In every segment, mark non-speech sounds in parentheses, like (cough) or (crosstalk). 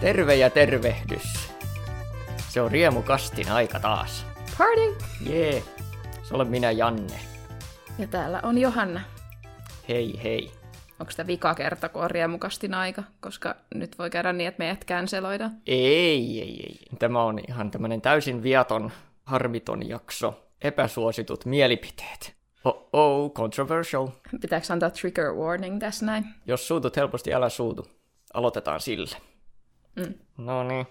Terve ja tervehdys. Se on riemukastin aika taas. Party! Jee. Se olen minä Janne. Ja täällä on Johanna. Hei hei. Onko tämä vika kerta, kun on riemukastin aika? Koska nyt voi käydä niin, että meidät canceloidaan. Ei, ei, ei. Tämä on ihan tämmönen täysin viaton, harmiton jakso. Epäsuositut mielipiteet. Oh, oh controversial. Pitääkö antaa trigger warning tässä näin? Jos suutut helposti, älä suutu. Aloitetaan sille. Mm. No niin.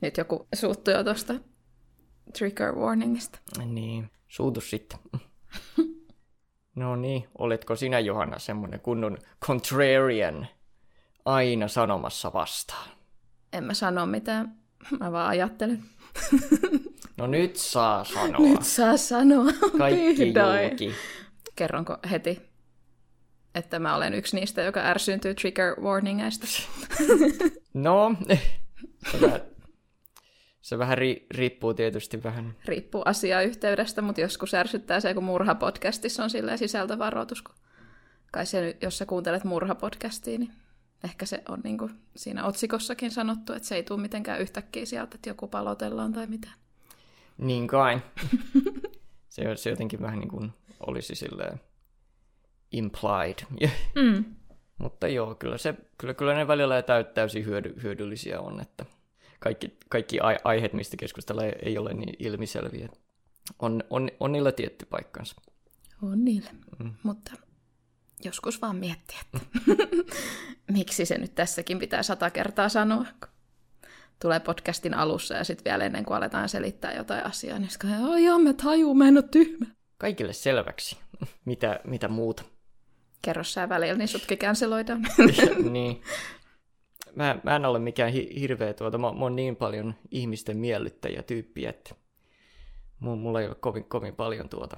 Nyt joku suuttui jo tuosta trigger warningista. Niin, suutu sitten. (laughs) No niin, oletko sinä Johanna semmonen kunnon contrarian aina sanomassa vastaan? En mä sano mitään. Mä vaan ajattelen. (laughs) No nyt saa sanoa. Nyt saa sanoa. Kaikki julki. Kerronko heti, että mä olen yksi niistä, joka ärsyyntyy trigger warningeista? (laughs) No, se vähän, se vähän ri, riippuu tietysti vähän. Riippuu asiayhteydestä, mutta joskus ärsyttää se, kun murhapodcastissa on silleen sisältövaroitus. Kun kai se, jos sä kuuntelet murhapodcastia, niin ehkä se on niin kuin siinä otsikossakin sanottu, että se ei tule mitenkään yhtäkkiä sieltä, että joku palotellaan tai mitään. Niin kai. (laughs) Se, se jotenkin vähän niin kuin olisi silleen implied. (laughs) Mm. Mutta joo, kyllä, se, kyllä, kyllä ne välillä täy, täysin hyödy, hyödyllisiä on, että kaikki, kaikki ai, aiheet, mistä keskustellaan, ei, ei ole niin ilmiselviä. On, on, on niillä tietty paikkansa. On niille. Mm. Mutta joskus vaan miettiä, että (laughs) miksi se nyt tässäkin pitää sata kertaa sanoa. kun Tulee podcastin alussa ja sitten vielä ennen kuin aletaan selittää jotain asiaa, niin sitten joo, mä tajun, mä en ole tyhmä. Kaikille selväksi, (laughs) mitä, mitä muuta. Kerro sä välillä, niin sutkin canceloidaan. (laughs) niin. Mä, mä en ole mikään hi- hirveä tuota, mä, mä oon niin paljon ihmisten miellyttäjä tyyppi, että mu- mulla ei ole kovin, kovin paljon tuota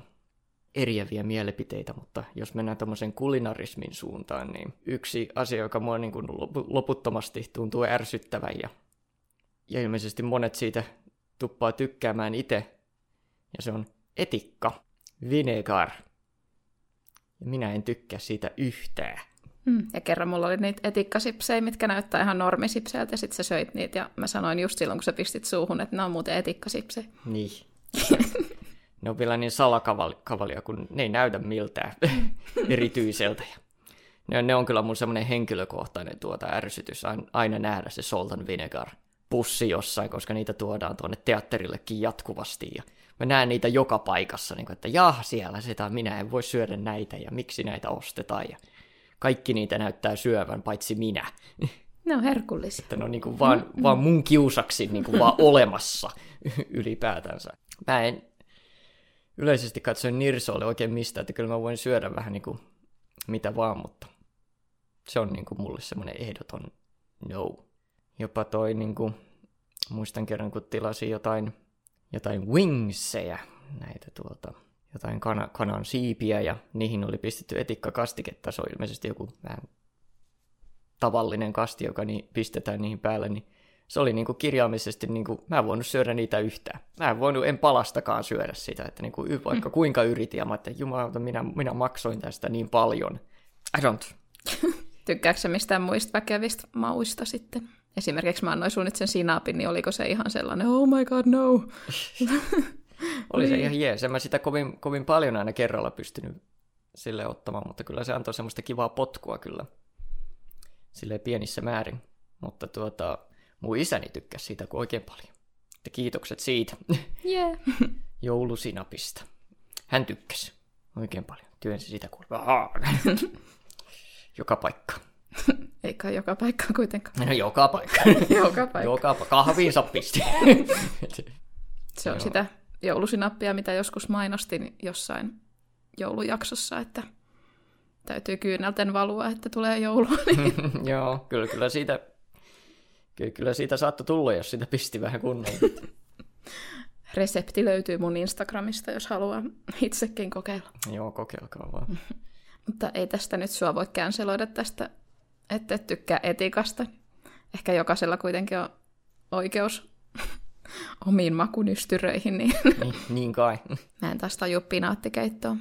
eriäviä mielipiteitä, mutta jos mennään tuommoisen kulinarismin suuntaan, niin yksi asia, joka mua niin kuin lopu- loputtomasti tuntuu ärsyttävän ja, ja ilmeisesti monet siitä tuppaa tykkäämään itse, ja se on etikka, vinegar. Ja minä en tykkää siitä yhtään. Mm. Ja kerran mulla oli niitä etikkasipsejä, mitkä näyttää ihan normisipseiltä, ja sitten sä söit niitä, ja mä sanoin just silloin, kun sä pistit suuhun, että ne on muuten etikkasipsejä. Niin. (laughs) ne on vielä niin salakavalia, kun ne ei näytä miltään (laughs) erityiseltä. Ne, ne on kyllä mun semmoinen henkilökohtainen tuota ärsytys aina, aina nähdä se salt and vinegar pussi jossain, koska niitä tuodaan tuonne teatterillekin jatkuvasti. Ja mä näen niitä joka paikassa, niin kuin, että jah, siellä sitä minä en voi syödä näitä ja miksi näitä ostetaan. Ja kaikki niitä näyttää syövän, paitsi minä. Ne on herkullisia. Että ne on niin kuin vaan, vaan mun kiusaksi niin kuin vaan (laughs) olemassa ylipäätänsä. Mä en yleisesti katsoen nirsoille oikein mistä, että kyllä mä voin syödä vähän niin kuin mitä vaan, mutta se on niin kuin mulle semmoinen ehdoton no. Jopa toi niin kuin, muistan kerran kun tilasin jotain, jotain wingsejä, näitä tuota, jotain kana, kanan siipiä ja niihin oli pistetty etikkakastiketta, se on ilmeisesti joku vähän tavallinen kasti, joka niin pistetään niihin päälle, niin se oli niin kuin kirjaimisesti, niin kuin, mä en voinut syödä niitä yhtään. Mä en voinut, en palastakaan syödä sitä, että niin kuin, y- vaikka kuinka yritin, ja mä että jumalauta, minä, minä maksoin tästä niin paljon. I don't. (laughs) Tykkääkö sä mistään muista väkevistä mauista sitten? Esimerkiksi mä annoin sun nyt sen sinapin, niin oliko se ihan sellainen, oh my god, no. (laughs) Oli se ihan jees. En mä sitä kovin, kovin paljon aina kerralla pystynyt sille ottamaan, mutta kyllä se antoi semmoista kivaa potkua kyllä. Sille pienissä määrin. Mutta tuota, mun isäni tykkäsi siitä kuin oikein paljon. Että kiitokset siitä. (laughs) Yeah. (laughs) joulusinapista. Hän tykkäsi oikein paljon. Työnsi sitä kuin joka paikka. Eikä joka paikka kuitenkaan. (laughs) No, (laughs) joka paikka. joka paikka. joka paikka. Kahviinsa pisti. (laughs) Se on Joo. sitä joulusinappia, mitä joskus mainostin jossain joulujaksossa, että täytyy kyynelten valua, että tulee joulua. Niin Joo, kyllä, kyllä siitä, kyllä, kyllä siitä saattoi tulla, jos sitä pisti vähän kunnolla. resepti löytyy mun Instagramista, jos haluaa itsekin kokeilla. Joo, kokeilkaa vaan. Mutta ei tästä nyt sua voi canceloida tästä, että et tykkää etikasta. Ehkä jokaisella kuitenkin on oikeus (laughs) omiin makunystyröihin, niin (laughs) Niin, niin kai. (laughs) mä en taas taju pinaattikeittoa.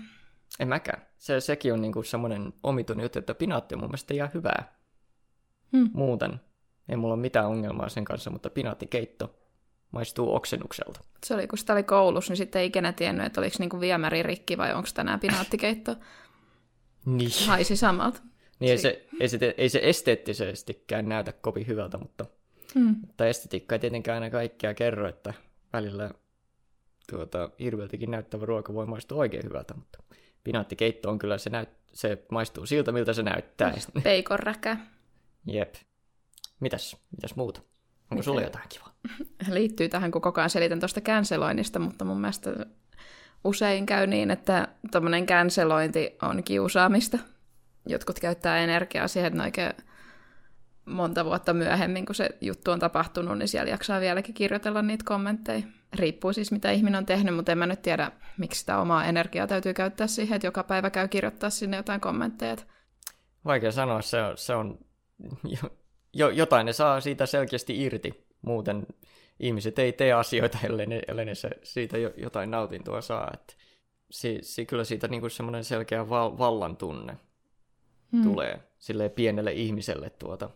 En mäkään. Se, sekin on niinku semmoinen omitun juttu, että pinaatti on mun mielestä ihan hyvää. Hmm. Muuten. Ei mulla ole mitään ongelmaa sen kanssa, mutta pinaattikeitto maistuu oksennukselta. Se oli, kun sitä oli koulussa, niin sitten ei ikinä tiennyt, että oliko niinku viemäri rikki vai onko tänään pinaattikeitto. Niin. Haisi samalta. Niin ei se, ei, se, ei se esteettisestikään näytä kovin hyvältä, mutta, Hmm. mutta estetiikka ei tietenkään aina kaikkea kerro, että välillä tuota, hirveältäkin näyttävä ruoka voi maistua oikein hyvältä, mutta pinaattikeitto on kyllä, se, näyt, se maistuu siltä, miltä se näyttää. Peikon räkä. Jep. Mitäs, mitäs muuta? Onko sulla jotain kivaa? (laughs) Liittyy tähän, kun koko ajan selitän tuosta canceloinnista, mutta mun mielestä usein käy niin, että tuommoinen cancelointi on kiusaamista. Jotkut käyttää energiaa siihen, että oikein monta vuotta myöhemmin, kun se juttu on tapahtunut, niin siellä jaksaa vieläkin kirjoitella niitä kommentteja. Riippuu siis, mitä ihminen on tehnyt, mutta en mä nyt tiedä, miksi sitä omaa energiaa täytyy käyttää siihen, että joka päivä käy kirjoittaa sinne jotain kommentteja. Vaikea sanoa, se on, se on jo, jo, jotain ne saa siitä selkeästi irti. Muuten ihmiset ei tee asioita, ellei ne, ellei ne se, siitä jo, jotain nautintoa saa. Että si, si, kyllä siitä niinku semmoinen selkeä val, vallan tunne hmm. tulee sille pienelle ihmiselle tuota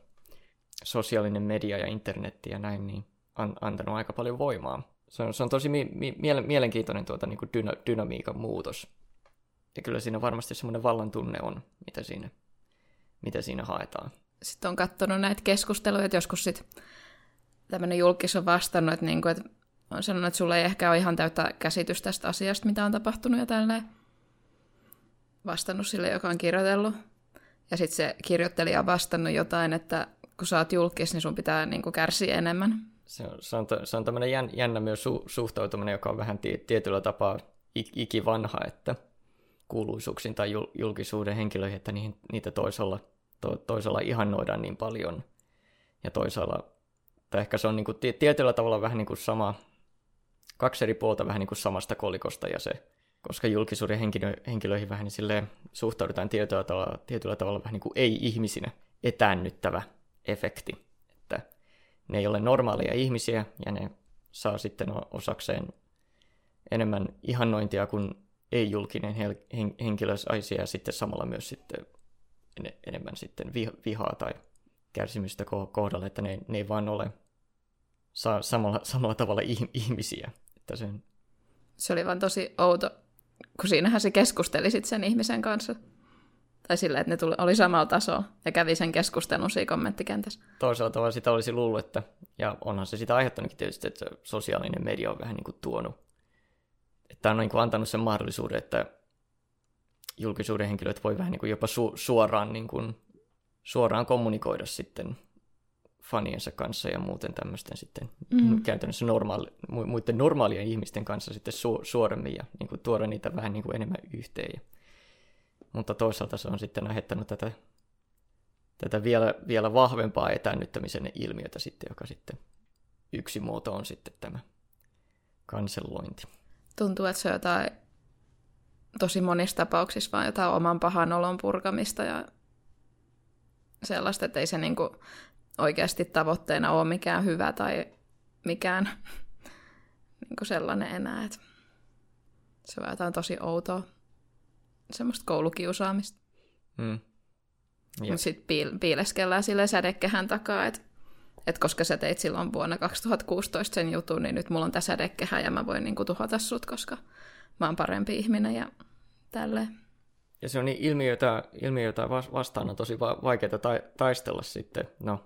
sosiaalinen media ja internetti ja näin, niin on antanut aika paljon voimaa. Se on, se on tosi mi, mi, mielenkiintoinen tuota, niin kuin dyna, dynamiikan muutos. Ja kyllä siinä varmasti semmoinen vallan tunne on, mitä siinä, mitä siinä haetaan. Sitten on katsonut näitä keskusteluja, että joskus sitten tämmöinen julkis on vastannut, että, niin kuin, että on sanonut, että sulla ei ehkä ole ihan täyttä käsitys tästä asiasta, mitä on tapahtunut ja tälleen. Vastannut sille, joka on kirjoitellut. Ja sitten se kirjoittelija on vastannut jotain, että kun sä oot julkis, niin sun pitää niin kuin kärsiä enemmän. Se on, se on, se on tämmöinen jän, jännä myös su, suhtautuminen, joka on vähän tietyllä tapaa ikivanha, että kuuluisuuksiin tai julkisuuden henkilöihin, että niihin, niitä toisella, to, toisella ihannoidaan niin paljon. Ja toisella, tai ehkä se on niin kuin, tietyllä tavalla vähän niin kuin sama, kaksi eri puolta vähän niin kuin samasta kolikosta, ja se, koska julkisuuden henkilö, henkilöihin vähän niin suhtaudutaan tietyllä tavalla, tietyllä tavalla vähän niin kuin ei-ihmisinä, etäännyttävä efekti. Että ne ei ole normaaleja ihmisiä ja ne saa sitten osakseen enemmän ihannointia kuin ei-julkinen henkilö saisi ja sitten samalla myös sitten en- enemmän sitten vihaa tai kärsimystä kohdalle, että ne, ne ei vaan ole saa samalla, samalla tavalla ihmisiä. Että sen... Se oli vaan tosi outo, kun siinähän se keskusteli sitten sen ihmisen kanssa. Tai sillä, että ne tuli, oli samalla tasolla ja kävi sen keskustelun siinä kommenttikentässä. Toisaalta tavalla sitä olisi luullut, että, ja onhan se sitä aiheuttanutkin tietysti, että sosiaalinen media on vähän niin kuin tuonut, että on niin kuin antanut sen mahdollisuuden, että julkisuuden henkilöt voi vähän niin kuin jopa su- suoraan, niin kuin, suoraan kommunikoida sitten faniensa kanssa ja muuten tämmöisten sitten mm. käytännössä normaali, muiden normaalien ihmisten kanssa sitten su- suoremmin ja niin kuin tuoda niitä vähän niin kuin enemmän yhteen. Ja mutta toisaalta se on sitten aiheuttanut tätä, tätä vielä, vielä vahvempaa etännyttämisen ilmiötä sitten, joka sitten yksi muoto on sitten tämä kansellointi. Tuntuu, että se on jotain tosi monissa tapauksissa vaan jotain oman pahan olon purkamista ja sellaista, että ei se niinku oikeasti tavoitteena ole mikään hyvä tai mikään (laughs) niinku sellainen enää. Että se on jotain tosi outoa semmoista koulukiusaamista. Mm. Mutta sitten piil- piileskellään sille sädekehän takaa, että et koska sä teit silloin vuonna 2016 sen jutun, niin nyt mulla on tässä sädekehä ja mä voin niinku tuhota sut, koska mä oon parempi ihminen ja tälleen. Ja se on niin ilmiöitä, ilmiöitä vastaan on tosi vaikeaa ta- taistella sitten. No,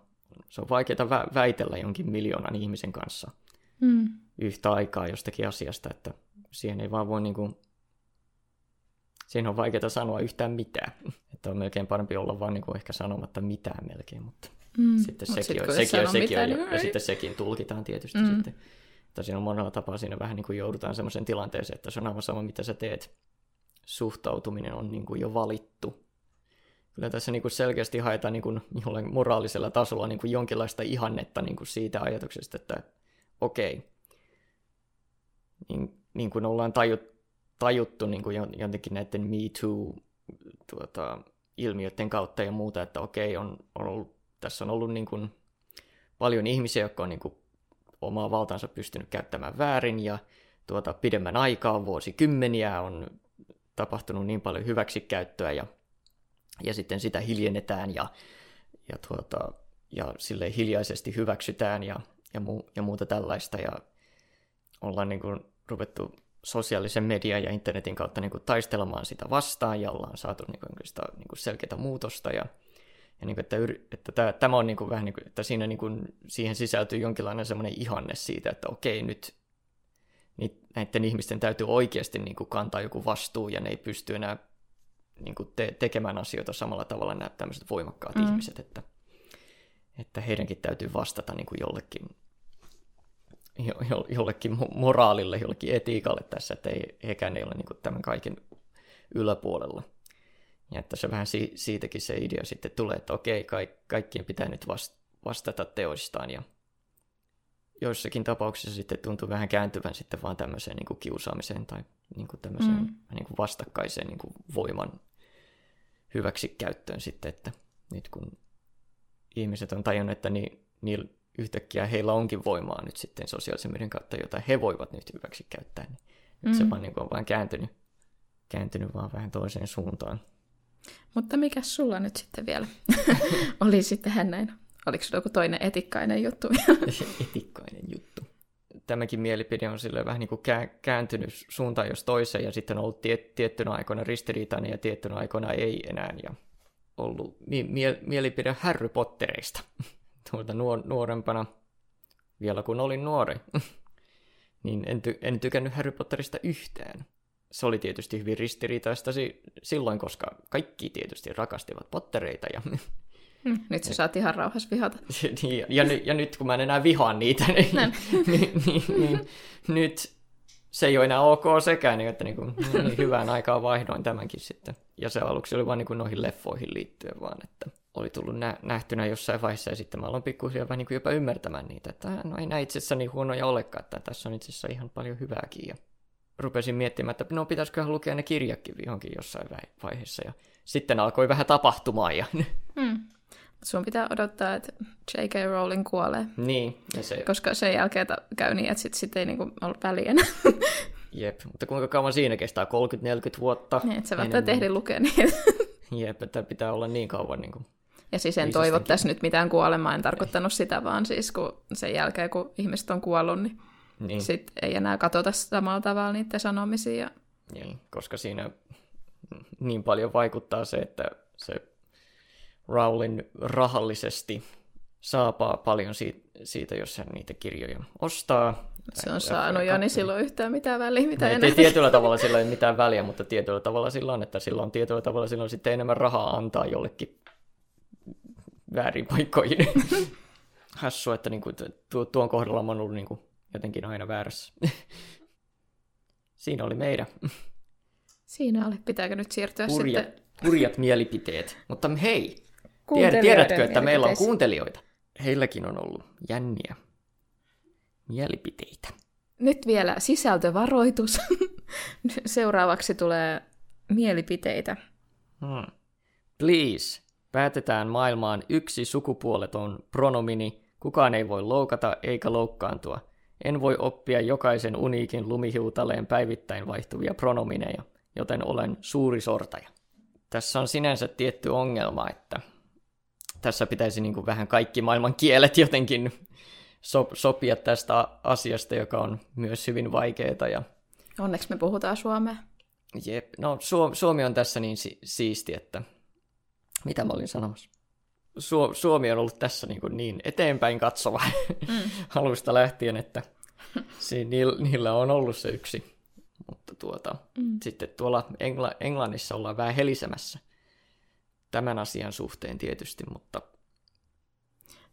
se on vaikeaa vä- väitellä jonkin miljoonan ihmisen kanssa mm. yhtä aikaa jostakin asiasta, että siihen ei vaan voi niinku siinä on vaikeaa sanoa yhtään mitään. (laughs) Että on melkein parempi olla vaan niin kuin ehkä sanomatta mitään melkein, mutta mm. sitten Mut sekin, sit, on, sekin, on, sekin mitään, on, ja, ja sitten sekin tulkitaan tietysti mm. sitten. Että siinä on monella tapaa siinä vähän niin kuin joudutaan sellaiseen tilanteeseen, että se on aivan sama, mitä sä teet. Suhtautuminen on niin kuin jo valittu. Kyllä tässä niin kuin selkeästi haetaan niin kuin jollain moraalisella tasolla niin kuin jonkinlaista ihannetta niin kuin siitä ajatuksesta, että okei, okay, niin, niin kuin ollaan tajut, tajuttu niin kuin jotenkin näiden Me Too tuota, kautta ja muuta, että okei, on, on ollut, tässä on ollut niin kuin paljon ihmisiä, jotka on niin kuin omaa valtansa pystynyt käyttämään väärin ja tuota, pidemmän aikaa, vuosikymmeniä on tapahtunut niin paljon hyväksikäyttöä ja, ja sitten sitä hiljennetään ja, ja, tuota, ja sille hiljaisesti hyväksytään ja, ja, mu, ja muuta tällaista. Ja ollaan niin kuin ruvettu sosiaalisen median ja internetin kautta niin kuin taistelemaan sitä vastaan ja ollaan saatu niin kuin sitä niin kuin selkeää muutosta ja, ja niin kuin, että, että tämä, tämä on niin kuin vähän niin kuin, että siinä niin kuin, siihen sisältyy jonkinlainen semmoinen ihanne siitä, että okei nyt niin näiden ihmisten täytyy oikeasti niin kuin kantaa joku vastuu ja ne ei pysty enää niin kuin te- tekemään asioita samalla tavalla nämä tämmöiset voimakkaat mm. ihmiset, että, että heidänkin täytyy vastata niin kuin jollekin jo, jollekin moraalille, jollekin etiikalle tässä, että ei, hekään ei ole niin tämän kaiken yläpuolella. Ja että se vähän si, siitäkin se idea sitten tulee, että okei, ka, kaikkien pitää nyt vastata teoistaan ja joissakin tapauksissa sitten tuntuu vähän kääntyvän sitten vaan tämmöiseen niin kuin kiusaamiseen tai niin kuin tämmöiseen mm. niin kuin vastakkaiseen niin kuin voiman hyväksikäyttöön sitten, että nyt kun ihmiset on tajunnut, että niin, niin yhtäkkiä heillä onkin voimaa nyt sitten sosiaalisen median kautta, jota he voivat nyt hyväksi käyttää. Niin mm. Se vaan niin kuin on vaan kääntynyt, kääntynyt vaan vähän toiseen suuntaan. Mutta mikä sulla nyt sitten vielä (laughs) oli sitten hän näin? Oliko se joku toinen etikkainen juttu (laughs) etikkainen juttu. Tämäkin mielipide on sille vähän niin kuin kääntynyt suuntaan jos toiseen ja sitten on ollut tie- tiettynä aikoina ristiriitainen ja tiettynä aikoina ei enää ja ollut mie- mielipide Harry Potterista (laughs) tuolta nuor- nuorempana, vielä kun olin nuori, (laughs) niin en, ty- en tykännyt Harry Potterista yhtään. Se oli tietysti hyvin ristiriitaista si- silloin, koska kaikki tietysti rakastivat Pottereita ja (laughs) nyt sä saat ihan rauhassa vihata. (laughs) niin, ja, ja, ja nyt kun mä en enää vihaan niitä, niin, (laughs) niin, niin, niin, niin nyt se ei ole enää ok sekään, niin että niin kuin, niin hyvään aikaan vaihdoin tämänkin sitten. Ja se aluksi oli vain niin kuin noihin leffoihin liittyen vaan, että oli tullut nä- nähtynä jossain vaiheessa ja sitten mä aloin pikkuhiljaa vähän niin kuin jopa ymmärtämään niitä, että no ei näin itse asiassa niin huonoja olekaan, että tässä on itse asiassa ihan paljon hyvääkin ja rupesin miettimään, että no pitäisiköhän lukea ne kirjakin johonkin jossain vaiheessa ja sitten alkoi vähän tapahtumaan ja... Hmm. Sun pitää odottaa, että J.K. Rowling kuolee. Niin. Ja se... Koska sen jälkeen käy niin, että sitten sit ei niinku ole väliä (laughs) Jep, mutta kuinka kauan siinä kestää? 30-40 vuotta? Niin, että sä välttämättä ehdi lukea niitä. (laughs) Jep, että pitää olla niin kauan niin kuin ja siis en toivo tässä nyt mitään kuolemaa, en tarkoittanut sitä, vaan siis kun sen jälkeen, kun ihmiset on kuollut, niin, niin. sit ei enää katsota samalla tavalla niiden sanomisia. Niin, koska siinä niin paljon vaikuttaa se, että se Rowling rahallisesti saapaa paljon siitä, siitä, jos hän niitä kirjoja ostaa. Se on saanut jo, niin silloin yhtään mitään väliä, mitä no, enää. Tietyllä tavalla sillä ei mitään väliä, mutta tietyllä tavalla sillä on, että sillä on tietyllä tavalla sillä on sitten enemmän rahaa antaa jollekin väärin paikkoihin. (laughs) Hassu, että niin kuin, tuon kohdalla on ollut niin kuin, jotenkin aina väärässä. Siinä oli meidän. Siinä oli. Pitääkö nyt siirtyä hurjat, sitten? Hurjat mielipiteet. Mutta hei, tiedätkö, että meillä on kuuntelijoita? Heilläkin on ollut jänniä mielipiteitä. Nyt vielä sisältövaroitus. (laughs) Seuraavaksi tulee mielipiteitä. Hmm. Please, Päätetään maailmaan yksi sukupuoleton pronomini, kukaan ei voi loukata eikä loukkaantua. En voi oppia jokaisen uniikin lumihiutaleen päivittäin vaihtuvia pronomineja, joten olen suuri sortaja. Tässä on sinänsä tietty ongelma, että tässä pitäisi niin kuin vähän kaikki maailman kielet jotenkin so- sopia tästä asiasta, joka on myös hyvin vaikeaa. Ja... Onneksi me puhutaan suomea. Jep, no Suomi on tässä niin si- siisti, että mitä mä olin sanomassa? Su- Suomi on ollut tässä niin, kuin niin eteenpäin katsova mm. (laughs) alusta lähtien, että si- niillä on ollut se yksi. Mutta tuota, mm. sitten tuolla Engla- Englannissa ollaan vähän helisemässä tämän asian suhteen tietysti, mutta...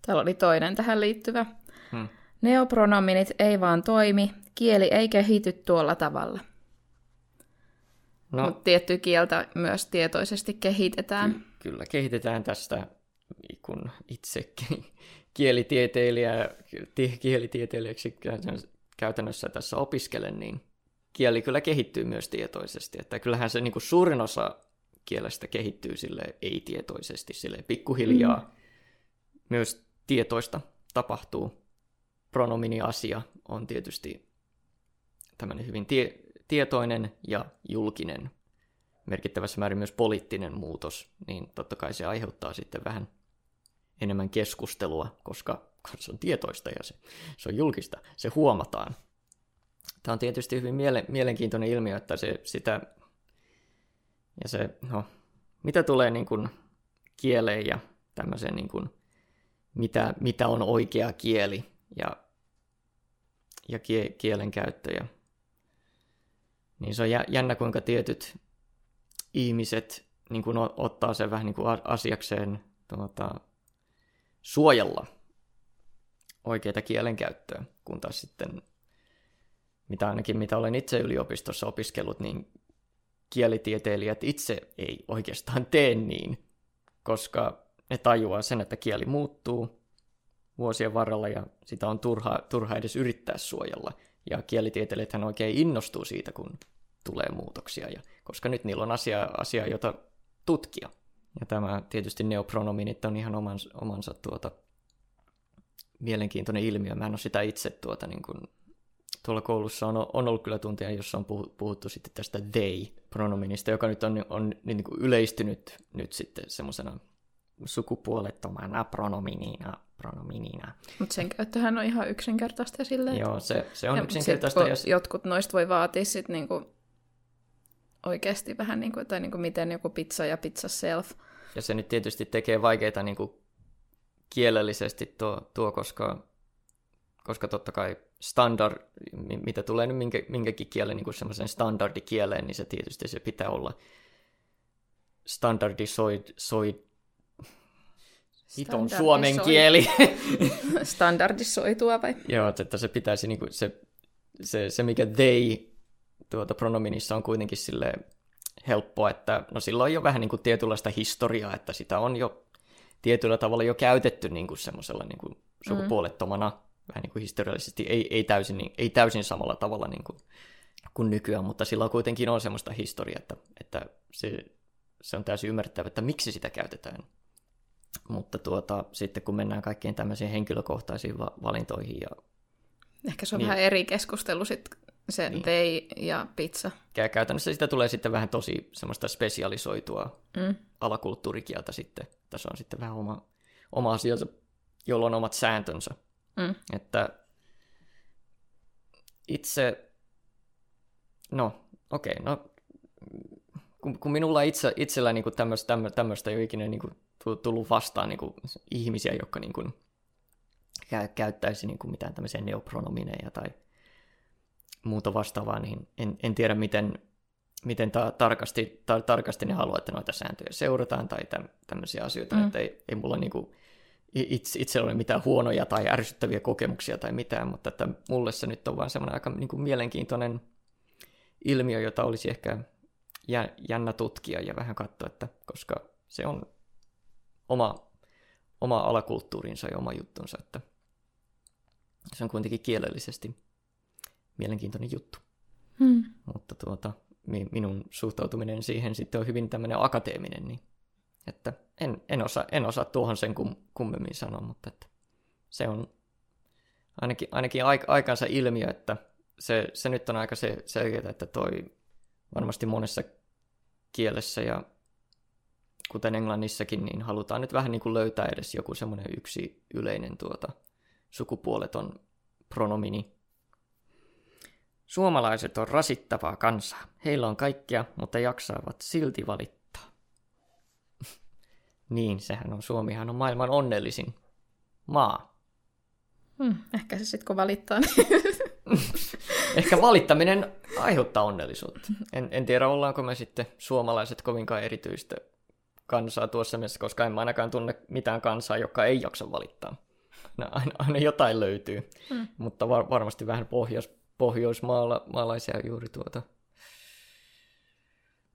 Täällä oli toinen tähän liittyvä. Hmm. Neopronominit ei vaan toimi, kieli ei kehity tuolla tavalla. No, Mutta tietty kieltä myös tietoisesti kehitetään. Ky- kyllä, kehitetään tästä, kun itse (laughs) kielitieteilijä, kielitieteilijäksi käytännössä tässä opiskelen, niin kieli kyllä kehittyy myös tietoisesti. Että kyllähän se niin kuin suurin osa kielestä kehittyy sille ei-tietoisesti, sille pikkuhiljaa. Mm. Myös tietoista tapahtuu. Pronomini-asia on tietysti tämmöinen hyvin tie- tietoinen ja julkinen, merkittävässä määrin myös poliittinen muutos, niin totta kai se aiheuttaa sitten vähän enemmän keskustelua, koska se on tietoista ja se, se on julkista, se huomataan. Tämä on tietysti hyvin miele, mielenkiintoinen ilmiö, että se sitä, ja se, no, mitä tulee niin kuin kieleen ja tämmöiseen, niin kuin, mitä, mitä on oikea kieli ja, ja kie, kielen käyttö. Ja, niin se on jännä, kuinka tietyt ihmiset niin kuin ottaa sen vähän niin kuin asiakseen tuota, suojella oikeita kielenkäyttöä, kun taas sitten, mitä ainakin mitä olen itse yliopistossa opiskellut, niin kielitieteilijät itse ei oikeastaan tee niin, koska ne tajuaa sen, että kieli muuttuu vuosien varrella ja sitä on turha, turha edes yrittää suojella. Ja kielitieteilijät oikein innostuu siitä, kun tulee muutoksia, ja, koska nyt niillä on asia, asia jota tutkia. Ja tämä tietysti neopronominit on ihan omansa, omansa tuota, mielenkiintoinen ilmiö. Mä en ole sitä itse tuota, niin kuin, tuolla koulussa on, on ollut kyllä tuntia, jossa on puhuttu sitten tästä they-pronominista, joka nyt on, on niin kuin yleistynyt nyt sitten semmoisena sukupuolettomana pronominina. pronominina. Mutta sen käyttöhän on ihan yksinkertaista silleen. Joo, se, se on ja yksinkertaista. Sit, jos... Jotkut noista voi vaatia sitten niinku oikeasti vähän, niinku, tai niinku miten joku pizza ja pizza self. Ja se nyt tietysti tekee vaikeita niinku kielellisesti tuo, tuo koska, koska totta kai standard, mitä tulee nyt minkä, minkäkin kielen niin semmoisen standardikieleen, niin se tietysti se pitää olla standardisoid, soid, hiton suomen kieli. (laughs) Standardisoitua vai? Joo, että se pitäisi, niin kuin, se, se, se mikä they tuota pronominissa on kuitenkin sille helppoa, että no silloin on jo vähän niin kuin tietynlaista historiaa, että sitä on jo tietyllä tavalla jo käytetty niin kuin semmoisella niin kuin sukupuolettomana, mm. Vähän niin kuin historiallisesti, ei, ei, täysin, niin, ei täysin samalla tavalla niin kuin, kuin nykyään, mutta sillä kuitenkin on semmoista historiaa, että, että se, se on täysin ymmärrettävä, että miksi sitä käytetään. Mutta tuota, sitten kun mennään kaikkiin tämmöisiin henkilökohtaisiin va- valintoihin ja Ehkä se on niin, vähän eri keskustelu sitten se niin. they ja pizza. Käytännössä sitä tulee sitten vähän tosi semmoista spesialisoitua mm. alakulttuurikieltä sitten. Tässä on sitten vähän oma, oma asiansa, jolla on omat sääntönsä. Mm. Että itse, no okei, okay, no kun, kun minulla itse, itsellä niin tämmöistä, tämmöistä ei ole ikinä niin kuin, tullut vastaan niin kuin, ihmisiä, jotka niin kuin, käyttäisi niin kuin, mitään tämmöisiä neopronomineja tai muuta vastaavaa, niin en, en tiedä, miten, miten ta- tarkasti, ta- tarkasti ne haluaa, että noita sääntöjä seurataan tai täm- tämmöisiä asioita, mm. että ei, ei mulla niinku itse, itse ole mitään huonoja tai ärsyttäviä kokemuksia tai mitään, mutta että mulle se nyt on vaan semmoinen aika niin kuin mielenkiintoinen ilmiö, jota olisi ehkä jännä tutkia ja vähän katsoa, että koska se on oma, oma alakulttuurinsa ja oma juttunsa, että se on kuitenkin kielellisesti mielenkiintoinen juttu. Hmm. Mutta tuota, minun suhtautuminen siihen sitten on hyvin tämmöinen akateeminen, niin että en, en, osaa, en osaa tuohon sen kum, kummemmin sanoa, mutta että se on ainakin, ainakin aikansa ilmiö, että se, se nyt on aika se, selkeää, että toi varmasti monessa kielessä ja kuten englannissakin, niin halutaan nyt vähän niin kuin löytää edes joku semmoinen yksi yleinen tuota, sukupuoleton pronomini, Suomalaiset on rasittavaa kansaa. Heillä on kaikkea, mutta jaksaavat silti valittaa. Niin, sehän on, Suomihan on maailman onnellisin maa. Hmm, ehkä se sitten kun valittaa. Niin... (laughs) ehkä valittaminen aiheuttaa onnellisuutta. En, en tiedä, ollaanko me sitten suomalaiset kovinkaan erityistä kansaa tuossa mielessä, koska en mä ainakaan tunne mitään kansaa, joka ei jaksa valittaa. Aina, aina jotain löytyy, hmm. mutta var, varmasti vähän pohjois, pohjoismaalaisia juuri tuota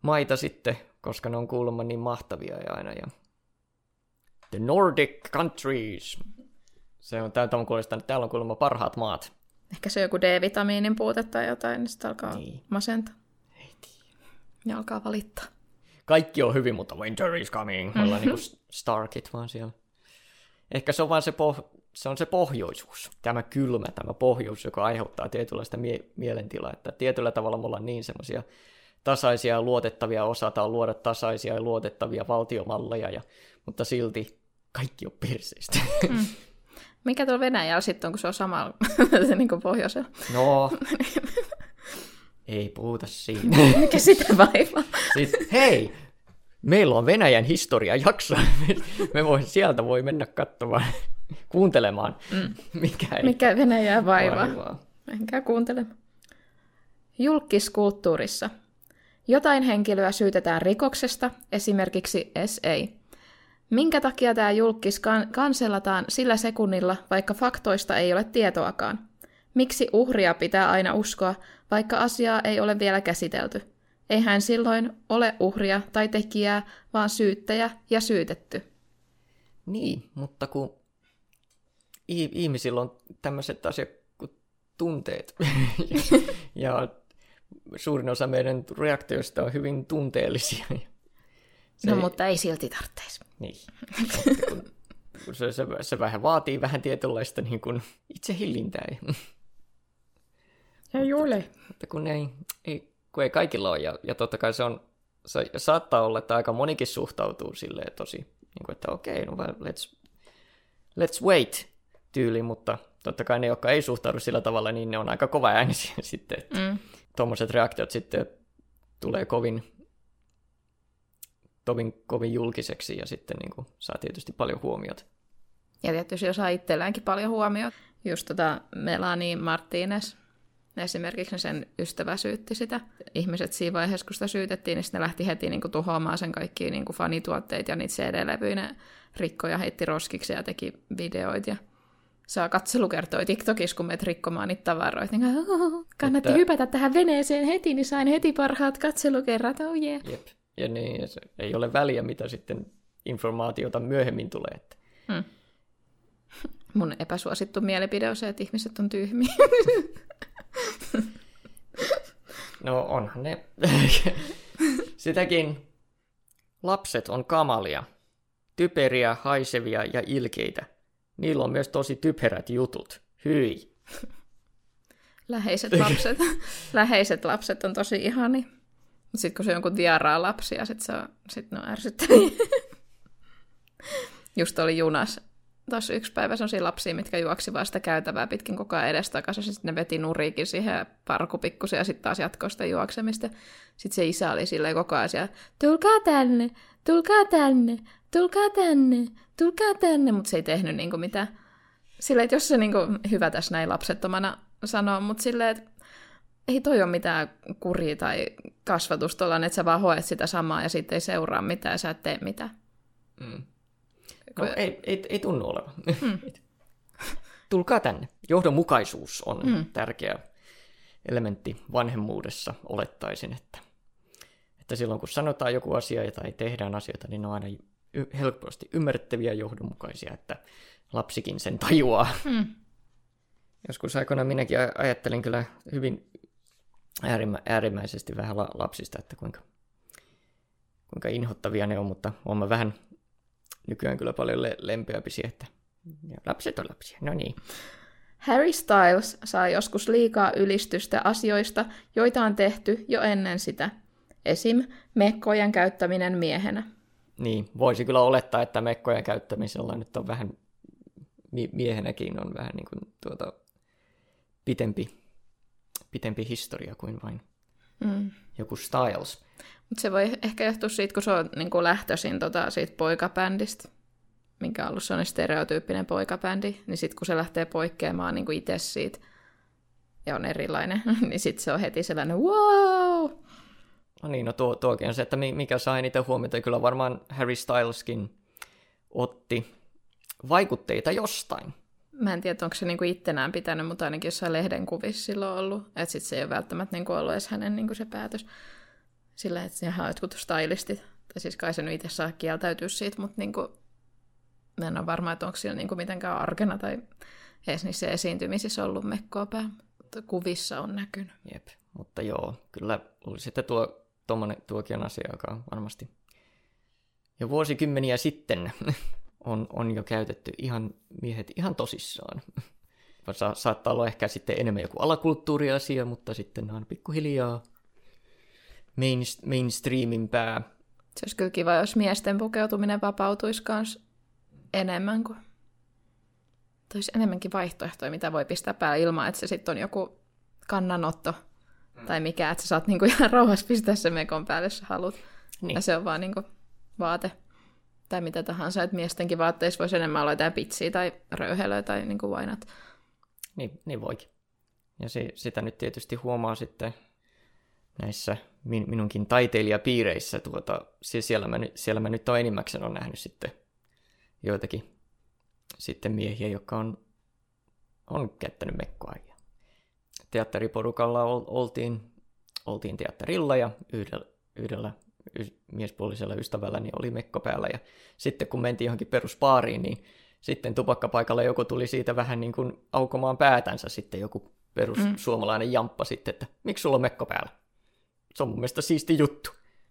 maita sitten, koska ne on kuulemma niin mahtavia ja aina. Ja The Nordic Countries. Se on täältä on kuulostaa, että täällä on kuulemma parhaat maat. Ehkä se on joku D-vitamiinin puute tai jotain, niin sitten alkaa niin. masenta. Ei tiedä. Ja alkaa valittaa. Kaikki on hyvin, mutta winter is coming. Ollaan mm-hmm. niin Starkit vaan siellä. Ehkä se on vaan se poh- se on se pohjoisuus, tämä kylmä, tämä pohjois, joka aiheuttaa tietynlaista mie- mielentilaa, että tietyllä tavalla me ollaan niin semmoisia tasaisia ja luotettavia, osataan luoda tasaisia ja luotettavia valtiomalleja, ja, mutta silti kaikki on perseistä. Mm. Mikä tuolla Venäjällä sitten on, kun se on samalla (laughs) niin kuin pohjoisella? No, ei puhuta siitä. (laughs) Mikä sitä vaivaa? Sitten, hei, meillä on Venäjän historia jakso. Me voi, sieltä voi mennä katsomaan, kuuntelemaan, mm. mikä ei Mikä Venäjää vaivaa. vaivaa. Menkää kuuntelemaan. Julkiskulttuurissa. Jotain henkilöä syytetään rikoksesta, esimerkiksi SA. Minkä takia tämä julkis kan- kanselataan sillä sekunnilla, vaikka faktoista ei ole tietoakaan? Miksi uhria pitää aina uskoa, vaikka asiaa ei ole vielä käsitelty? Eihän silloin ole uhria tai tekijää, vaan syyttäjä ja syytetty. Niin, mutta kun ihmisillä on tämmöiset asiat kuin tunteet, (laughs) ja suurin osa meidän reaktioista on hyvin tunteellisia. Se no, ei... mutta ei silti tarvitsisi. Niin. kun, kun se, se, se, vähän vaatii vähän tietynlaista niin kuin itsehillintää. Ei ole. Mutta kun ei, ei, kun ei kaikilla ole, ja, ja totta kai se on, se saattaa olla, että aika monikin suhtautuu silleen tosi, niin kuin, että okei, okay, no well, let's, let's wait tyyli, mutta totta kai ne, jotka ei suhtaudu sillä tavalla, niin ne on aika kova äänisiä (laughs) sitten, että mm. tuommoiset reaktiot sitten tulee kovin, tovin, kovin julkiseksi ja sitten niin kuin, saa tietysti paljon huomiota. Ja tietysti jos saa itselläänkin paljon huomiota. Just tota Melanie Martinez, esimerkiksi sen ystävä syytti sitä. Ihmiset siinä vaiheessa, kun sitä syytettiin, niin sitten ne lähti heti niin kuin, tuhoamaan sen kaikki niin kuin, fanituotteita ja niitä CD-levyjä rikkoja heitti roskiksi ja teki videoita. Ja saa katselu kertoi TikTokissa, kun menet rikkomaan niitä tavaroita. Niin, kannatti että... hypätä tähän veneeseen heti, niin sain heti parhaat katselukerrat. Oh yeah. Jep. Ja niin, se ei ole väliä, mitä sitten informaatiota myöhemmin tulee. Että... Hmm. (laughs) Mun epäsuosittu mielipide on se, että ihmiset on tyhmiä. (laughs) no onhan ne. (laughs) Sitäkin lapset on kamalia, typeriä, haisevia ja ilkeitä. Niillä on myös tosi typerät jutut. Hyi. Läheiset lapset. Läheiset lapset on tosi ihani. Mutta sitten kun se on jonkun vieraa lapsia, sitten se on, sit ne on ärsyttäviä. (laughs) Just oli junas tuossa yksi päivä sellaisia lapsia, mitkä juoksi vaan sitä käytävää pitkin koko ajan edestakaisin. Sitten ne veti nuriikin siihen parkupikkusen ja sitten taas jatkoi sitä juoksemista. Sitten se isä oli silleen koko ajan siellä, tulkaa tänne, tulkaa tänne, tulkaa tänne, tulkaa tänne, mutta se ei tehnyt niinku mitään. Silleen, että jos se niinku, hyvä tässä näin lapsettomana sanoo, mutta silleen, että ei toi ole mitään kuria tai kasvatusta, että sä vaan hoet sitä samaa ja sitten ei seuraa mitään ja sä et tee mitään. Mm. No ei, ei, ei tunnu olevan. Mm. (laughs) Tulkaa tänne. Johdonmukaisuus on mm. tärkeä elementti vanhemmuudessa, olettaisin, että, että silloin kun sanotaan joku asia tai tehdään asioita, niin ne on aina helposti ymmärrettäviä ja johdonmukaisia, että lapsikin sen tajuaa. Mm. Joskus aikoina minäkin ajattelin kyllä hyvin äärimmä, äärimmäisesti vähän lapsista, että kuinka, kuinka inhottavia ne on, mutta olen vähän nykyään kyllä paljon le- lempeämpi että ja lapset on lapsia, no niin. Harry Styles saa joskus liikaa ylistystä asioista, joita on tehty jo ennen sitä. Esim. mekkojen käyttäminen miehenä. Niin, voisi kyllä olettaa, että mekkojen käyttämisellä nyt on vähän, miehenäkin on vähän niin kuin tuota, pitempi, pitempi historia kuin vain mm. joku Styles. Mutta se voi ehkä johtua siitä, kun se on niin kuin lähtöisin tota, siitä poikabändistä, minkä on ollut sellainen stereotyyppinen poikabändi, niin sitten kun se lähtee poikkeamaan niin kuin itse siitä ja on erilainen, (laughs) niin sitten se on heti sellainen wow! No niin, no tuo, tuokin on se, että mikä sai niitä huomiota. Kyllä varmaan Harry Styleskin otti vaikutteita jostain. Mä en tiedä, onko se niinku ittenään pitänyt, mutta ainakin jossain lehden kuvissa silloin ollut. Että sitten se ei ole välttämättä niinku ollut edes hänen niinku se päätös. Sillä, että sehän on jotkut stylistit. Tai siis kai se nyt itse saa kieltäytyä siitä, mutta niinku, mä en ole varma, että onko siellä niinku mitenkään arkena tai edes niissä esiintymisissä ollut mekkoa pää. Mutta kuvissa on näkynyt. Jep, mutta joo, kyllä sitten tuo, tommonen, tuokin asia, joka on varmasti jo vuosikymmeniä sitten (laughs) on, on jo käytetty ihan miehet ihan tosissaan. (laughs) Sa- saattaa olla ehkä sitten enemmän joku alakulttuuriasia, mutta sitten on pikkuhiljaa main, mainstreamin pää. Se olisi kyllä kiva, jos miesten pukeutuminen vapautuisi kanssa enemmän kuin... Toisi enemmänkin vaihtoehtoja, mitä voi pistää päälle ilman, että se sitten on joku kannanotto mm. tai mikä, että sä saat niinku (laughs) ihan rauhassa pistää se mekon päälle, jos haluat. Niin. Ja se on vaan niinku vaate tai mitä tahansa, että miestenkin vaatteissa voisi enemmän olla jotain pitsiä tai röyhelöä tai niinku vainat. Niin, niin voikin. Ja se, sitä nyt tietysti huomaa sitten näissä min, minunkin taiteilijapiireissä. Tuota, siellä, mä, siellä mä nyt on enimmäkseen on nähnyt sitten joitakin sitten miehiä, jotka on, on käyttänyt mekkoa. Ja teatteriporukalla oltiin, oltiin teatterilla ja yhdellä, yhdellä miespuolisella ystävälläni oli mekko päällä. Ja sitten kun mentiin johonkin peruspaariin, niin sitten tupakkapaikalla joku tuli siitä vähän niin kuin aukomaan päätänsä sitten joku perus mm. suomalainen jamppa sitten, että miksi sulla on mekko päällä? Se on mun mielestä siisti juttu.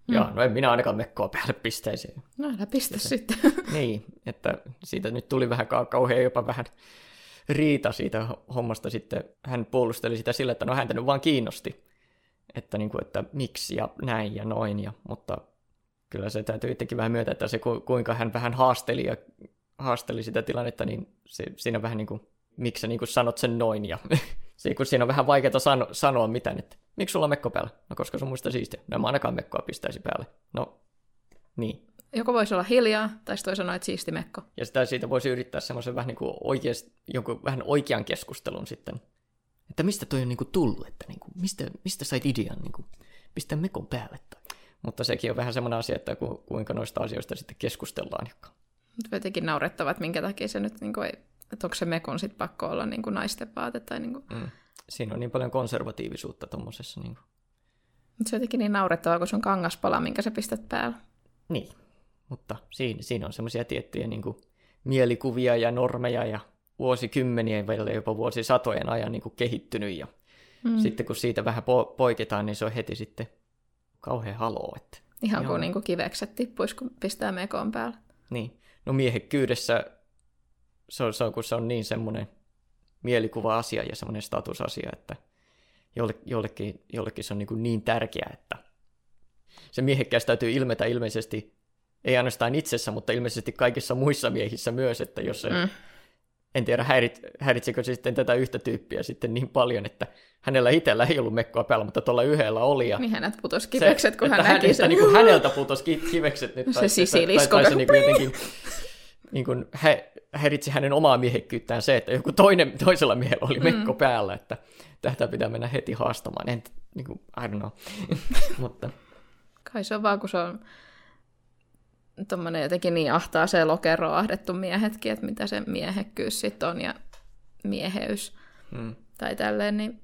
Mm. Ja no en minä ainakaan mekkoa päälle pistäisi. No älä pistä sitten. (laughs) niin, että siitä nyt tuli vähän kauhean jopa vähän riita siitä hommasta sitten. Hän puolusteli sitä sillä, että no häntä nyt vaan kiinnosti. Että, niin kuin, että miksi ja näin ja noin. Ja, mutta kyllä se täytyy itsekin vähän myötä, että se kuinka hän vähän haasteli ja haasteli sitä tilannetta, niin se, siinä vähän niin kuin, miksi sä niin kuin sanot sen noin ja (laughs) se, kun siinä on vähän vaikeaa sano, sanoa mitään, että miksi sulla on mekko päällä? No koska se on muista siistiä. No mä ainakaan mekkoa pistäisi päälle. No, niin. Joko voisi olla hiljaa, tai sitten sanoa, että siisti mekko. Ja sitä siitä voisi yrittää semmoisen vähän niin kuin oikeasti, jonkun vähän oikean keskustelun sitten. Että mistä toi on niin kuin tullut, että niin kuin, mistä, mistä sait idean niin kuin, pistää mekon päälle. Tai. Mutta sekin on vähän semmoinen asia, että ku, kuinka noista asioista sitten keskustellaan. Mutta jotenkin naurettava, että minkä takia se nyt niin kuin ei että onko se mekon sitten pakko olla niin kuin naisten vaate. Tai niin kuin... mm. Siinä on niin paljon konservatiivisuutta tuommoisessa. Niin kuin... Mutta se on jotenkin niin naurettavaa, kun se on kangaspala, minkä sä pistät päällä. Niin, mutta siinä, siinä on semmoisia tiettyjä niin kuin, mielikuvia ja normeja ja vuosikymmenien välillä jopa vuosisatojen ajan niin kuin, kehittynyt. Ja mm. sitten kun siitä vähän po- poiketaan, niin se on heti sitten kauhean haloo. Että... Ihan kuin, niin kuin kivekset tippuisi, kun pistää mekon päällä. Niin. No miehekkyydessä se on, se on, kun se on niin semmoinen mielikuva-asia ja semmoinen statusasia, että jolle, jollekin, jollekin se on niin, kuin niin tärkeä, että se miehekkäys täytyy ilmetä ilmeisesti, ei ainoastaan itsessä, mutta ilmeisesti kaikissa muissa miehissä myös, että jos se, mm. En tiedä häirit, häiritsikö se sitten tätä yhtä tyyppiä sitten niin paljon, että hänellä itsellä ei ollut mekkoa päällä, mutta tuolla yhdellä oli. Ja niin hänet putosi kivekset, kun hän näki sen. Niin kuin häneltä putosi kivekset nyt. Se sisilisko. Tai, tai, tai se niin kuin jotenkin niin kuin hä, häiritsi hänen omaa miehekkyyttään se, että joku toinen, toisella miehellä oli mekko mm. päällä, että tätä pitää mennä heti haastamaan. En, niin kuin, I don't know. (laughs) Mutta. Kai se on vaan, kun se on tuommoinen jotenkin niin ahtaa se lokero ahdettu miehetkin, että mitä se miehekkyys sitten on ja mieheys mm. tai tälleen, niin,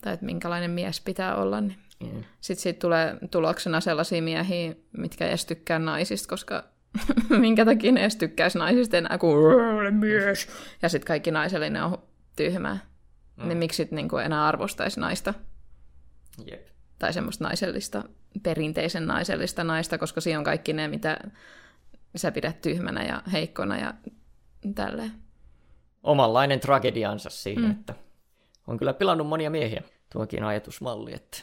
tai että minkälainen mies pitää olla, niin mm. sitten siitä tulee tuloksena sellaisia miehiä, mitkä edes tykkää naisista, koska (laughs) minkä takia ne edes tykkäisi naisista enää, kuin mies. Ja sitten kaikki naisellinen on tyhmää. Mm. Niin miksi sitten niinku enää arvostaisi naista? Jep. Tai semmoista naisellista, perinteisen naisellista naista, koska siinä on kaikki ne, mitä sä pidät tyhmänä ja heikkona ja tälleen. Omanlainen tragediansa siinä, mm. että on kyllä pilannut monia miehiä tuokin ajatusmalli, että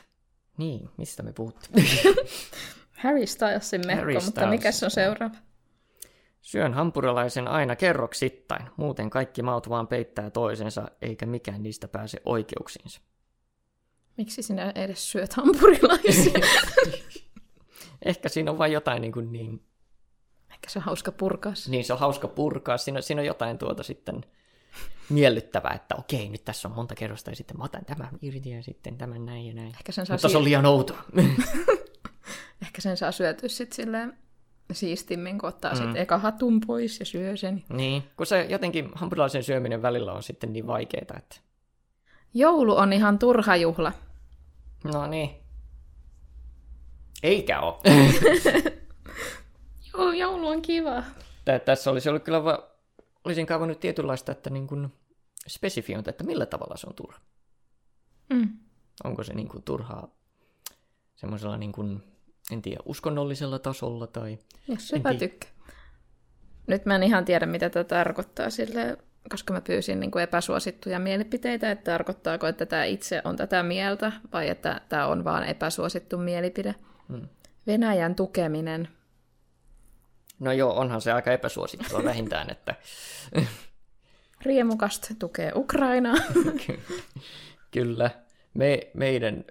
niin, mistä me puhuttiin? (laughs) Harry Stylesin mekko, Harry mutta mikä se on seuraava? Syön hampurilaisen aina kerroksittain, muuten kaikki maut vaan peittää toisensa, eikä mikään niistä pääse oikeuksiinsa. Miksi sinä edes syöt hampurilaisia? (laughs) Ehkä siinä on vain jotain niin, kuin niin... Ehkä se on hauska purkaa. Niin, se on hauska purkaa. Siinä, siinä on jotain tuota sitten miellyttävää, että okei, nyt tässä on monta kerrosta ja sitten mä otan tämän irti ja sitten tämän näin ja näin. Ehkä sen saa Mutta se on liian outoa. (laughs) Ehkä sen saa syötyä sitten silleen siistimmin, kun ottaa mm. sitten eka hatun pois ja syö sen. Niin, kun se jotenkin hampurilaisen syöminen välillä on sitten niin vaikeaa, että... Joulu on ihan turha juhla. No niin. Eikä ole. (laughs) Joo, joulu on kiva. Tää, tässä olisi ollut kyllä va- olisin kaivannut tietynlaista että niin kuin spesifiointa, että millä tavalla se on turha. Mm. Onko se niin kuin turhaa semmoisella niin kuin, en tiedä, uskonnollisella tasolla tai... Jos hyvä tykkää. Nyt mä en ihan tiedä, mitä tämä tarkoittaa sille, koska mä pyysin niin kuin epäsuosittuja mielipiteitä, että tarkoittaako, että tämä itse on tätä mieltä vai että tämä on vaan epäsuosittu mielipide. Hmm. Venäjän tukeminen. No joo, onhan se aika epäsuosittua vähintään, (laughs) että Riemukast tukee Ukrainaa. (laughs) kyllä me, meidän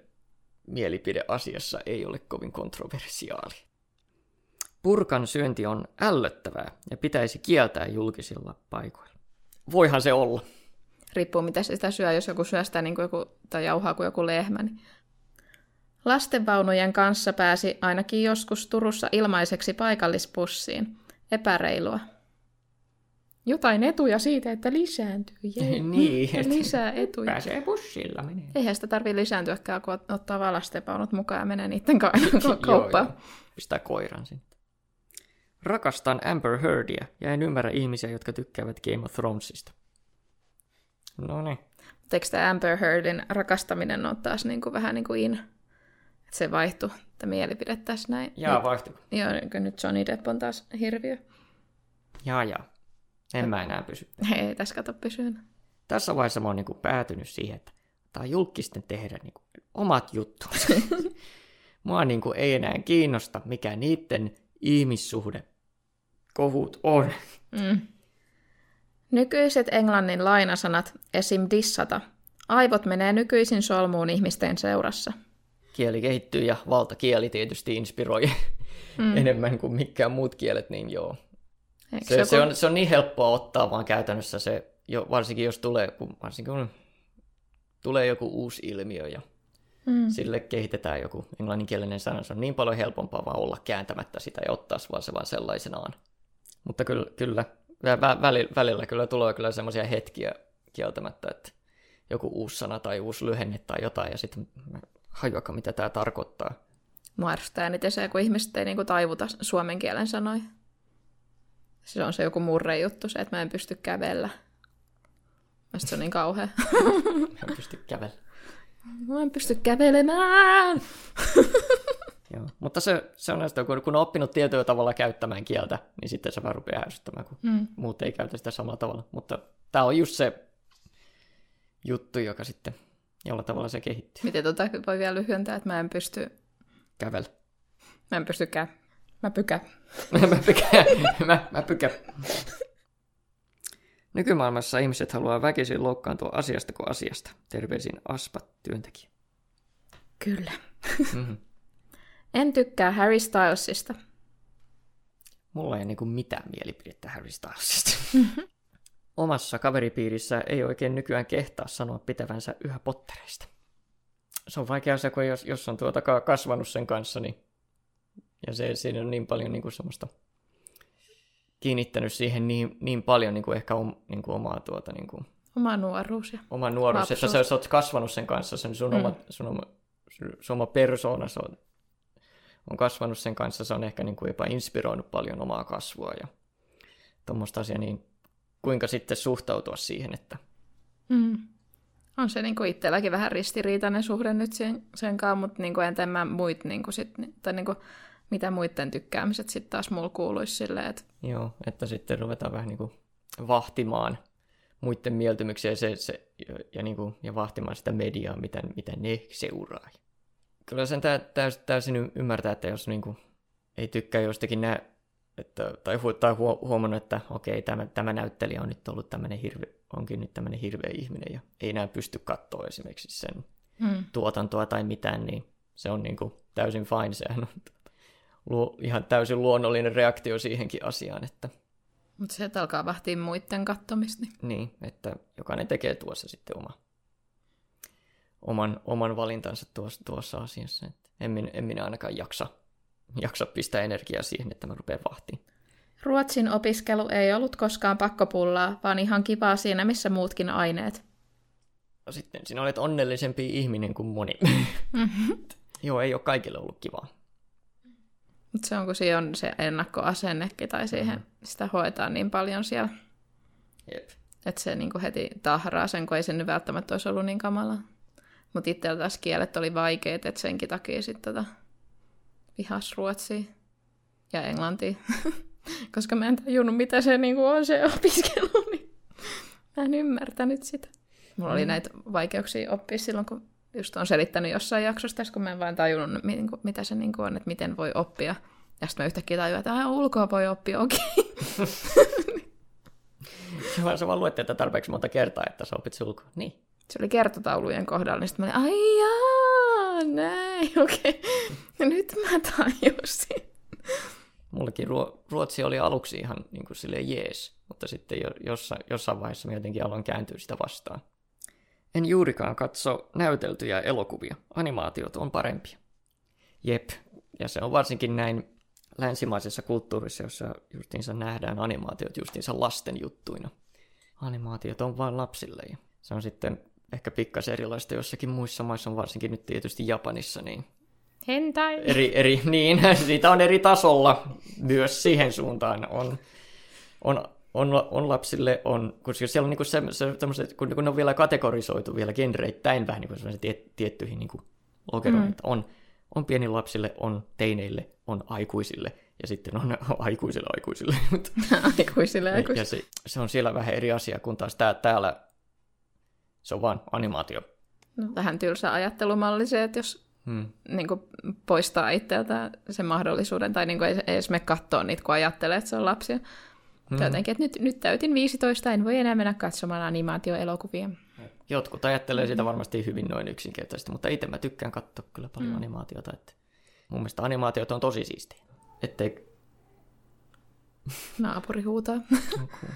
mielipide asiassa ei ole kovin kontroversiaali. Purkan syönti on ällöttävää ja pitäisi kieltää julkisilla paikoilla. Voihan se olla. Riippuu mitä sitä syö, jos joku syö sitä niin kuin joku, tai jauhaa kuin joku lehmä. Niin. Lastenvaunujen kanssa pääsi ainakin joskus Turussa ilmaiseksi paikallispussiin. Epäreilua. Jotain etuja siitä, että lisääntyy. Jee. (laughs) niin, (laughs) lisää etuja. pääsee bussilla menee. Eihän sitä tarvitse lisääntyäkään, kun ot- ottaa vaan lastenvaunut mukaan ja menee niiden kanssa kauppaan. (laughs) Joo, joo. Pistää koiran sitten. Rakastan Amber Heardia ja en ymmärrä ihmisiä, jotka tykkäävät Game of Thronesista. No niin. Mutta eikö tämä Amber Heardin rakastaminen ole taas niin kuin vähän niin kuin in? Että se vaihtui, tämä mielipide tässä näin. Jaa, vaihtuiko? Joo, niin nyt Johnny Depp on taas hirviö. Jaa, jaa. En mä enää pysy. (laughs) Ei tässä kato pysynyt. Tässä vaiheessa mä oon niinku päätynyt siihen, että tää on julkisten tehdä niinku omat juttunsa. (laughs) Mua niinku ei enää kiinnosta, mikä niiden ihmissuhde kohut on. Mm. Nykyiset englannin lainasanat, esim. dissata. Aivot menee nykyisin solmuun ihmisten seurassa. Kieli kehittyy ja valtakieli tietysti inspiroi mm. (laughs) enemmän kuin mikään muut kielet, niin joo. Eikö Se, se, on, se on niin helppoa ottaa vaan käytännössä se, jo, varsinkin jos tulee, kun, varsinkin kun tulee joku uusi ilmiö ja mm. sille kehitetään joku englanninkielinen sana, se on niin paljon helpompaa vaan olla kääntämättä sitä ja ottaa vaan se vaan sellaisenaan. Mutta kyllä, kyllä vä- välillä, välillä kyllä tulee kyllä semmoisia hetkiä kieltämättä, että joku uusi sana tai uusi lyhenne tai jotain ja sitten hajuakaan mitä tämä tarkoittaa. Mua ärsyttää eniten se, kun ihmiset ei niinku taivuta suomen kielen sanoja. Se on se joku murre juttu, se, että mä en pysty kävellä. Mielestäni se on niin kauhea. (laughs) En pysty kävellä. Mä en pysty kävelemään! (laughs) Joo. Mutta se, se on näistä, kun, kun on oppinut tietyllä tavalla käyttämään kieltä, niin sitten se vaan rupeaa ärsyttämään, kun mm. muut ei käytä sitä samalla tavalla. Mutta tämä on just se juttu, joka sitten jolla tavalla se kehittyy. Miten tota voi vielä lyhyentää, että mä en pysty... Kävellä. Mä en pysty kä... Mä pykä. (laughs) mä pykä. mä, mä pykä. Nykymaailmassa ihmiset haluaa väkisin loukkaantua asiasta kuin asiasta. Terveisin Aspat työntekijä. Kyllä. Mm-hmm. En tykkää Harry Stylesista. Mulla ei niinku mitään mielipidettä Harry Stylesista. Omassa kaveripiirissä ei oikein nykyään kehtaa sanoa pitävänsä yhä pottereista. Se on vaikea asia, kun jos, jos on tuota ka- kasvanut sen kanssa, niin ja se, siinä on niin paljon niin kuin semmoista kiinnittänyt siihen niin, niin paljon niin kuin ehkä om, niin kuin omaa tuota, niin kuin, Oma nuoruus ja oma nuoruus, Lapsuus. että sä, sä oot kasvanut sen kanssa, sen sun, mm. oma, sun, oma, sun oma persoona, se on, on kasvanut sen kanssa, se on ehkä niin kuin jopa inspiroinut paljon omaa kasvua ja tuommoista asiaa, niin kuinka sitten suhtautua siihen, että Mm. On se niinku itselläkin vähän ristiriitainen suhde nyt sen, sen kanssa, mutta niinku entä mä muit, niinku sit, tai niinku, mitä muiden tykkäämiset sitten taas mulla kuuluisi silleen, että Joo, että sitten ruvetaan vähän niin kuin vahtimaan muiden mieltymyksiä se, se, ja, ja, niin kuin, ja vahtimaan sitä mediaa, mitä, mitä ne seuraa. Kyllä sen tä, täys, täysin ymmärtää, että jos niin kuin, ei tykkää jostakin nä, että, tai, hu, tai huo, huomannut, että okei, tämä, tämä näyttelijä on nyt ollut tämmöinen hirve, onkin nyt tämmöinen hirveä ihminen ja ei enää pysty katsoa esimerkiksi sen mm. tuotantoa tai mitään, niin se on niin kuin täysin fine. Sehän on luo, ihan täysin luonnollinen reaktio siihenkin asiaan, että mutta se, että alkaa vahtia muiden kattomista, niin Niin, että jokainen tekee tuossa sitten oma, oman, oman valintansa tuossa, tuossa asiassa. Et en, en minä ainakaan jaksa, jaksa pistää energiaa siihen, että mä rupean vahtiin. Ruotsin opiskelu ei ollut koskaan pakkopullaa, vaan ihan kivaa siinä, missä muutkin aineet. No sitten sinä olet onnellisempi ihminen kuin moni. Joo, ei ole kaikille ollut kivaa. Mutta se on, kun siinä on se ennakkoasennekin, tai siihen sitä hoetaan niin paljon siellä, Jep. että se niinku heti tahraa sen, kun ei sen nyt välttämättä olisi ollut niin kamalaa. Mutta itsellä taas kielet oli vaikeet, että senkin takia sitten tota vihas ruotsia ja englantia. (laughs) Koska mä en tajunnut, mitä se niinku on se opiskelu, (laughs) niin mä en ymmärtänyt sitä. Mulla oli näitä vaikeuksia oppia silloin, kun just on selittänyt jossain jaksossa tässä, kun mä en vain tajunnut, niinku, mitä se niinku on, että miten voi oppia Ja sitten mä yhtäkkiä tajuin, että aah, ulkoa voi oppia, okei. (laughs) Se vaan, sä vaan luet tätä tarpeeksi monta kertaa, että sä opit se ulkoa. Niin. Se oli kertotaulujen kohdalla, niin sitten mä olin, ai jaa, näin, (laughs) okei. Ja nyt mä tajusin. Mullekin ruo- ruotsi oli aluksi ihan niin kuin silleen jees, mutta sitten jo, jossain, jossain vaiheessa mä jotenkin aloin kääntyä sitä vastaan. En juurikaan katso näyteltyjä elokuvia. Animaatiot on parempia. Jep, ja se on varsinkin näin länsimaisessa kulttuurissa, jossa justiinsa nähdään animaatiot justiinsa lasten juttuina. Animaatiot on vain lapsille ja se on sitten ehkä pikkasen erilaista jossakin muissa maissa, on varsinkin nyt tietysti Japanissa, niin Hentai. eri, eri, (laughs) niin, siitä on eri tasolla myös siihen suuntaan. On, on, on, on lapsille, on, koska siellä on niinku se, se, tämmöset, kun, kun ne on vielä kategorisoitu vielä genreittäin vähän niin kuin tiet, tiettyihin niin lokeroihin, mm. on, on pienille lapsille, on teineille, on aikuisille ja sitten on (laughs) aikuisille aikuisille. aikuisille (laughs) aikuisille. Ja se, se on siellä vähän eri asia, kun taas tää, täällä se on vaan animaatio. No, vähän tylsä ajattelumalli se, että jos hmm. niin kuin, poistaa itseltä sen mahdollisuuden, tai niin kuin, ei edes me katsoa niitä, kun ajattelee, että se on lapsia. Hmm. Jotenkin, että nyt, nyt täytin 15, en voi enää mennä katsomaan animaatioelokuvia. Jotkut ajattelee sitä varmasti hyvin noin yksinkertaisesti, mutta itse mä tykkään katsoa kyllä paljon hmm. animaatiota. Että mun mielestä animaatiot on tosi siistiä. Ettei... Naapuri huutaa. Okay.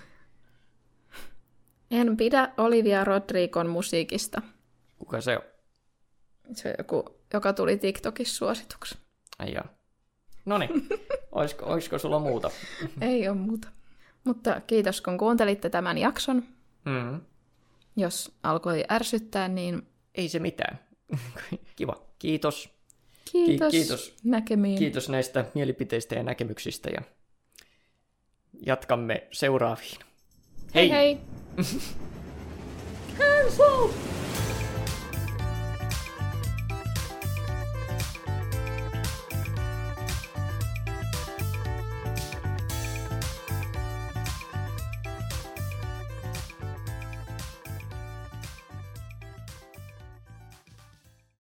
En pidä Olivia Rodrigon musiikista. Kuka se on? Se on joku, joka tuli TikTokissa suosituksi. Ai joo. No niin, (laughs) olisiko, olisiko sulla muuta? Ei ole muuta. Mutta kiitos, kun kuuntelitte tämän jakson. Mm-hmm. Jos alkoi ärsyttää, niin... Ei se mitään. (laughs) Kiva. Kiitos. Kiitos. Ki- kiitos. Näkemiin. Kiitos näistä mielipiteistä ja näkemyksistä ja jatkamme seuraaviin. Hei hei! hei. Cancelled!